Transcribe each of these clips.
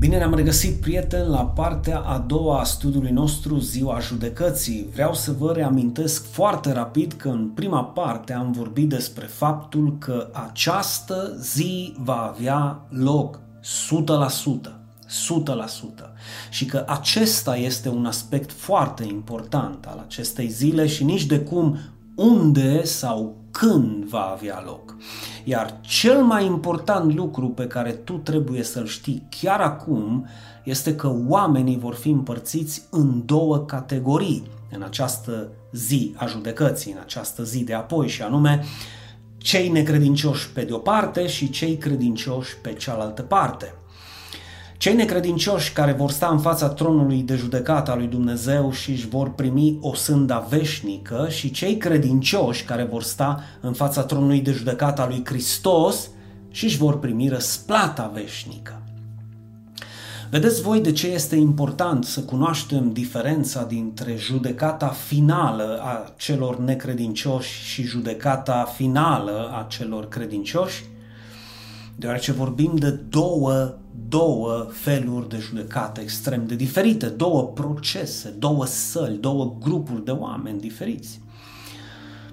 Bine ne-am regăsit, prieteni, la partea a doua a studiului nostru, Ziua Judecății. Vreau să vă reamintesc foarte rapid că în prima parte am vorbit despre faptul că această zi va avea loc 100%. 100%. Și că acesta este un aspect foarte important al acestei zile și nici de cum unde sau când va avea loc. Iar cel mai important lucru pe care tu trebuie să-l știi chiar acum este că oamenii vor fi împărțiți în două categorii în această zi a judecății, în această zi de apoi, și anume cei necredincioși pe de o parte și cei credincioși pe cealaltă parte. Cei necredincioși care vor sta în fața tronului de judecată a lui Dumnezeu și își vor primi o sânda veșnică și cei credincioși care vor sta în fața tronului de judecată a lui Hristos și își vor primi răsplata veșnică. Vedeți voi de ce este important să cunoaștem diferența dintre judecata finală a celor necredincioși și judecata finală a celor credincioși? Deoarece vorbim de două două feluri de judecată extrem de diferite, două procese, două săli, două grupuri de oameni diferiți.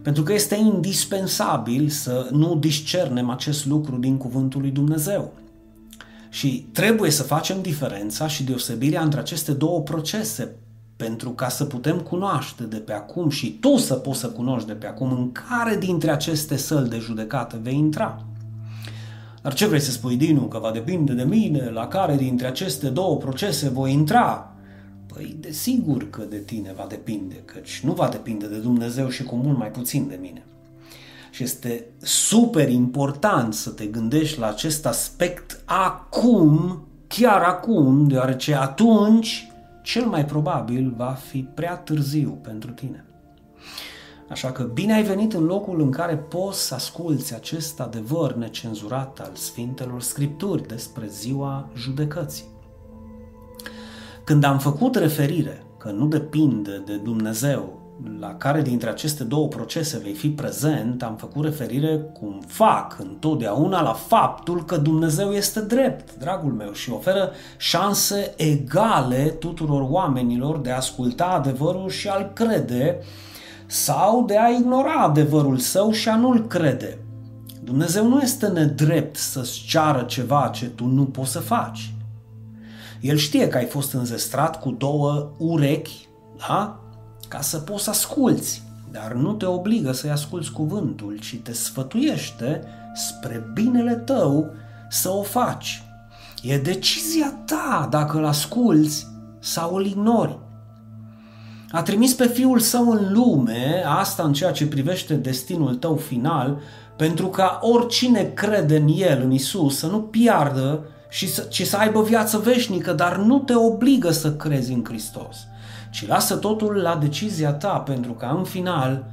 Pentru că este indispensabil să nu discernem acest lucru din cuvântul lui Dumnezeu. Și trebuie să facem diferența și deosebirea între aceste două procese pentru ca să putem cunoaște de pe acum și tu să poți să cunoști de pe acum în care dintre aceste săli de judecată vei intra. Dar ce vrei să spui, Dinu, că va depinde de mine la care dintre aceste două procese voi intra? Păi, desigur că de tine va depinde, căci nu va depinde de Dumnezeu și cu mult mai puțin de mine. Și este super important să te gândești la acest aspect acum, chiar acum, deoarece atunci, cel mai probabil, va fi prea târziu pentru tine. Așa că bine ai venit în locul în care poți să asculți acest adevăr necenzurat al Sfintelor Scripturi despre ziua judecății. Când am făcut referire că nu depinde de Dumnezeu la care dintre aceste două procese vei fi prezent, am făcut referire cum fac întotdeauna la faptul că Dumnezeu este drept, dragul meu, și oferă șanse egale tuturor oamenilor de a asculta adevărul și a-l crede sau de a ignora adevărul său și a nu-l crede. Dumnezeu nu este nedrept să-ți ceară ceva ce tu nu poți să faci. El știe că ai fost înzestrat cu două urechi, da? Ca să poți să asculți, dar nu te obligă să-i asculți cuvântul, ci te sfătuiește spre binele tău să o faci. E decizia ta dacă îl asculți sau îl ignori. A trimis pe Fiul Său în lume, asta în ceea ce privește destinul tău final, pentru ca oricine crede în El, în Isus, să nu piardă, și să, ci să aibă viață veșnică, dar nu te obligă să crezi în Hristos, ci lasă totul la decizia ta, pentru ca în final,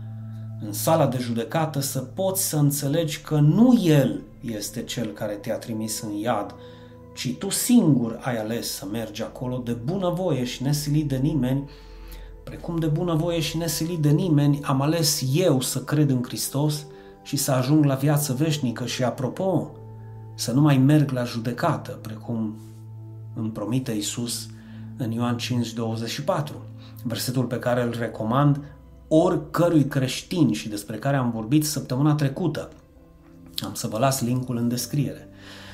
în sala de judecată, să poți să înțelegi că nu El este Cel care te-a trimis în iad, ci tu singur ai ales să mergi acolo de bunăvoie și nesilit de nimeni, Precum de bunăvoie și nesilit de nimeni, am ales eu să cred în Hristos și să ajung la viață veșnică și, apropo, să nu mai merg la judecată, precum îmi promite Iisus în Ioan 5, 24, versetul pe care îl recomand oricărui creștin și despre care am vorbit săptămâna trecută. Am să vă las linkul în descriere.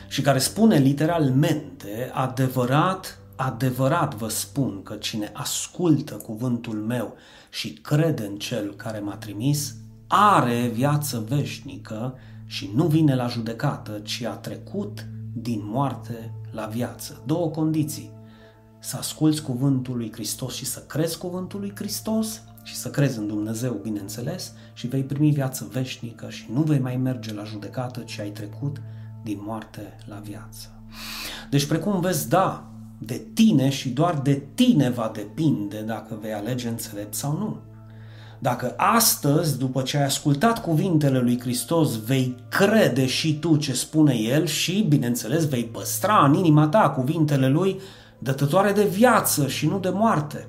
Și care spune literalmente, adevărat Adevărat vă spun că cine ascultă cuvântul meu și crede în cel care m-a trimis, are viață veșnică și nu vine la judecată, ci a trecut din moarte la viață. Două condiții. Să asculți cuvântul lui Hristos și să crezi cuvântul lui Hristos și să crezi în Dumnezeu, bineînțeles, și vei primi viață veșnică și nu vei mai merge la judecată, ci ai trecut din moarte la viață. Deci, precum vezi, da, de tine și doar de tine va depinde dacă vei alege înțelept sau nu. Dacă astăzi, după ce ai ascultat cuvintele lui Hristos, vei crede și tu ce spune El și, bineînțeles, vei păstra în inima ta cuvintele Lui dătătoare de viață și nu de moarte.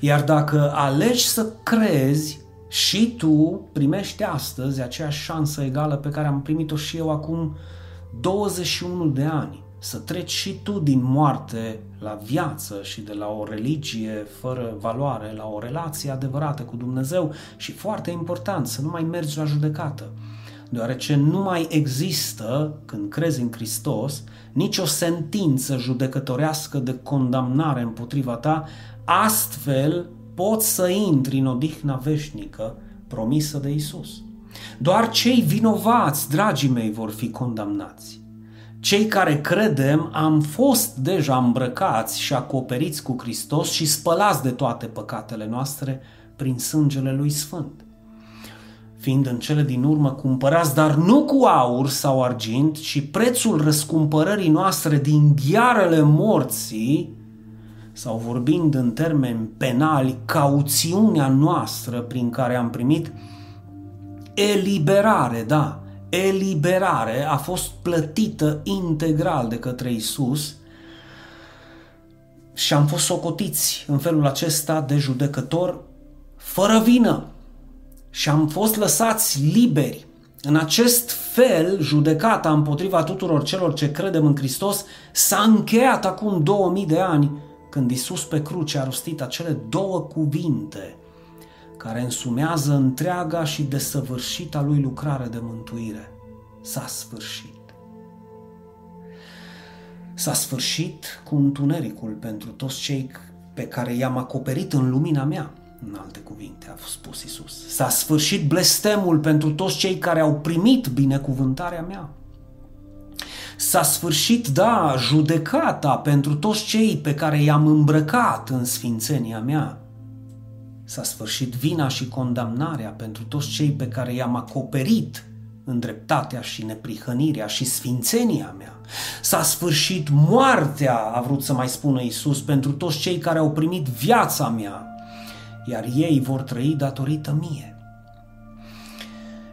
Iar dacă alegi să crezi, și tu primești astăzi aceeași șansă egală pe care am primit-o și eu acum 21 de ani să treci și tu din moarte la viață și de la o religie fără valoare la o relație adevărată cu Dumnezeu și foarte important să nu mai mergi la judecată deoarece nu mai există, când crezi în Hristos, nicio sentință judecătorească de condamnare împotriva ta, astfel poți să intri în odihna veșnică promisă de Isus. Doar cei vinovați, dragii mei, vor fi condamnați. Cei care credem am fost deja îmbrăcați și acoperiți cu Hristos și spălați de toate păcatele noastre prin sângele lui Sfânt. Fiind în cele din urmă cumpărați, dar nu cu aur sau argint, ci prețul răscumpărării noastre din ghearele morții, sau vorbind în termeni penali, cauțiunea noastră prin care am primit eliberare, da, eliberare a fost plătită integral de către Isus și am fost socotiți în felul acesta de judecător fără vină și am fost lăsați liberi. În acest fel, judecata împotriva tuturor celor ce credem în Hristos s-a încheiat acum 2000 de ani când Isus pe cruce a rostit acele două cuvinte care însumează întreaga și desăvârșita lui lucrare de mântuire. S-a sfârșit. S-a sfârșit cu întunericul pentru toți cei pe care i-am acoperit în lumina mea, în alte cuvinte a spus Isus. S-a sfârșit blestemul pentru toți cei care au primit binecuvântarea mea. S-a sfârșit, da, judecata pentru toți cei pe care i-am îmbrăcat în sfințenia mea. S-a sfârșit vina și condamnarea pentru toți cei pe care i-am acoperit în dreptatea și neprihănirea și sfințenia mea. S-a sfârșit moartea, a vrut să mai spună Isus, pentru toți cei care au primit viața mea, iar ei vor trăi datorită mie.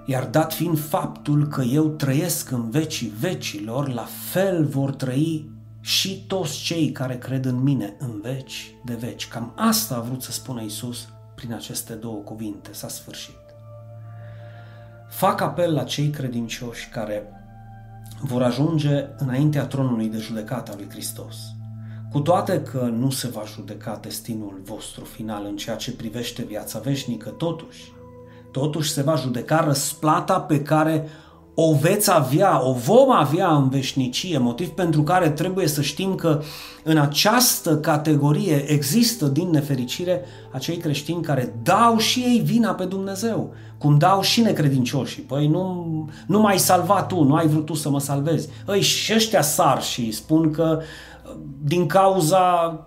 Iar dat fiind faptul că eu trăiesc în vecii vecilor, la fel vor trăi și toți cei care cred în mine în veci de veci. Cam asta a vrut să spună Isus prin aceste două cuvinte, s-a sfârșit. Fac apel la cei credincioși care vor ajunge înaintea tronului de judecată a lui Hristos. Cu toate că nu se va judeca destinul vostru final în ceea ce privește viața veșnică, totuși, totuși se va judeca răsplata pe care o veți avea, o vom avea în veșnicie, motiv pentru care trebuie să știm că în această categorie există, din nefericire, acei creștini care dau și ei vina pe Dumnezeu, cum dau și necredincioșii. Păi nu, nu m-ai salvat tu, nu ai vrut tu să mă salvezi. Ei, și ăștia sar și spun că din cauza,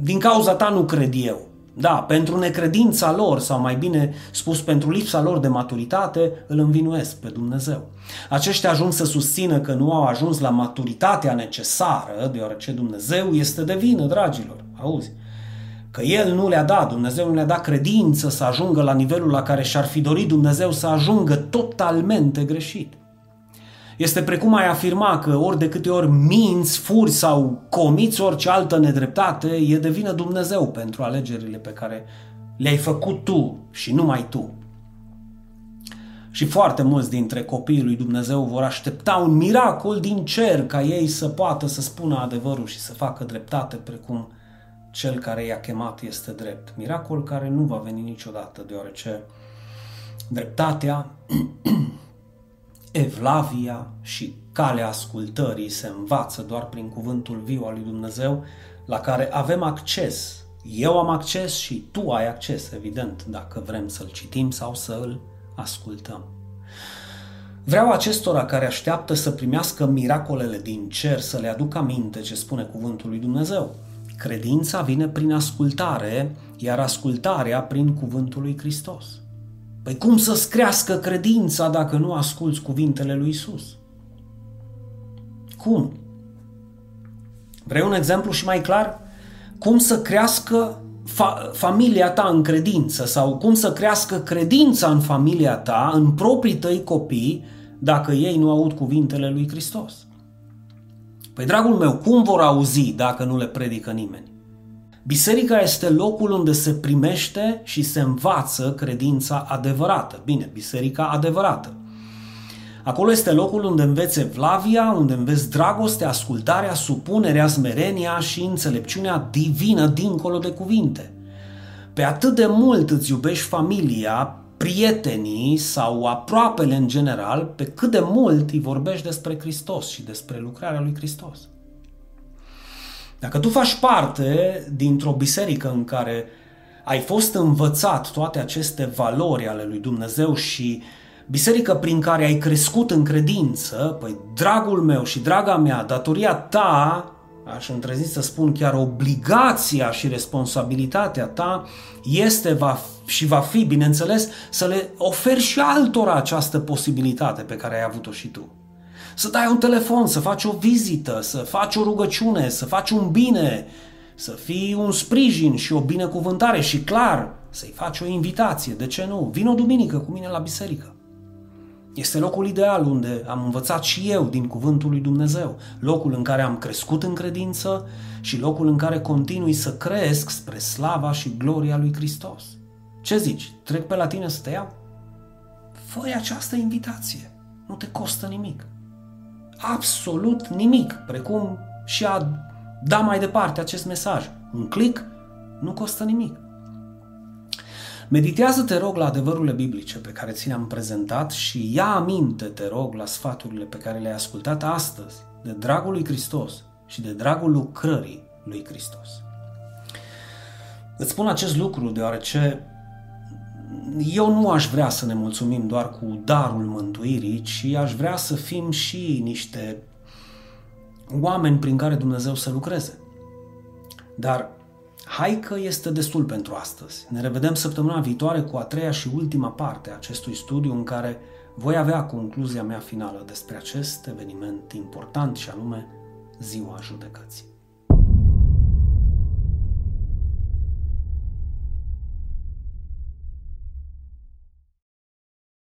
din cauza ta nu cred eu. Da, pentru necredința lor, sau mai bine spus, pentru lipsa lor de maturitate, îl învinuiesc pe Dumnezeu. Aceștia ajung să susțină că nu au ajuns la maturitatea necesară, deoarece Dumnezeu este de vină, dragilor. Auzi? Că El nu le-a dat, Dumnezeu nu le-a dat credință să ajungă la nivelul la care și-ar fi dorit Dumnezeu să ajungă totalmente greșit. Este precum ai afirma că ori de câte ori minți, furi sau comiți orice altă nedreptate, e de vină Dumnezeu pentru alegerile pe care le-ai făcut tu și numai tu. Și foarte mulți dintre copiii lui Dumnezeu vor aștepta un miracol din cer ca ei să poată să spună adevărul și să facă dreptate precum cel care i-a chemat este drept. Miracol care nu va veni niciodată, deoarece dreptatea Evlavia și calea ascultării se învață doar prin cuvântul viu al lui Dumnezeu, la care avem acces. Eu am acces și tu ai acces, evident, dacă vrem să-l citim sau să îl ascultăm. Vreau acestora care așteaptă să primească miracolele din cer să le aduc aminte ce spune cuvântul lui Dumnezeu. Credința vine prin ascultare, iar ascultarea prin cuvântul lui Hristos. Păi cum să-ți crească credința dacă nu asculți cuvintele lui Isus? Cum? Vrei un exemplu și mai clar? Cum să crească fa- familia ta în credință sau cum să crească credința în familia ta, în proprii tăi copii, dacă ei nu aud cuvintele lui Hristos? Păi, dragul meu, cum vor auzi dacă nu le predică nimeni? Biserica este locul unde se primește și se învață credința adevărată. Bine, biserica adevărată. Acolo este locul unde înveți Evlavia, unde înveți dragostea, ascultarea, supunerea, smerenia și înțelepciunea divină dincolo de cuvinte. Pe atât de mult îți iubești familia, prietenii sau aproapele în general, pe cât de mult îi vorbești despre Hristos și despre lucrarea lui Hristos. Dacă tu faci parte dintr-o biserică în care ai fost învățat toate aceste valori ale lui Dumnezeu și biserică prin care ai crescut în credință, păi dragul meu și draga mea, datoria ta, aș întrezi să spun chiar obligația și responsabilitatea ta este va, și va fi, bineînțeles, să le oferi și altora această posibilitate pe care ai avut-o și tu. Să dai un telefon, să faci o vizită, să faci o rugăciune, să faci un bine, să fii un sprijin și o binecuvântare și clar să-i faci o invitație. De ce nu? Vin o duminică cu mine la biserică. Este locul ideal unde am învățat și eu din cuvântul lui Dumnezeu, locul în care am crescut în credință și locul în care continui să cresc spre slava și gloria lui Hristos. Ce zici? Trec pe la tine să te iau? Fă această invitație. Nu te costă nimic. Absolut nimic, precum și a da mai departe acest mesaj. Un click nu costă nimic. Meditează, te rog, la adevărurile biblice pe care ți le-am prezentat și ia aminte, te rog, la sfaturile pe care le-ai ascultat astăzi, de dragul lui Hristos și de dragul lucrării lui Hristos. Îți spun acest lucru deoarece eu nu aș vrea să ne mulțumim doar cu darul mântuirii, ci aș vrea să fim și niște oameni prin care Dumnezeu să lucreze. Dar hai că este destul pentru astăzi. Ne revedem săptămâna viitoare cu a treia și ultima parte a acestui studiu în care voi avea concluzia mea finală despre acest eveniment important și anume Ziua Judecății.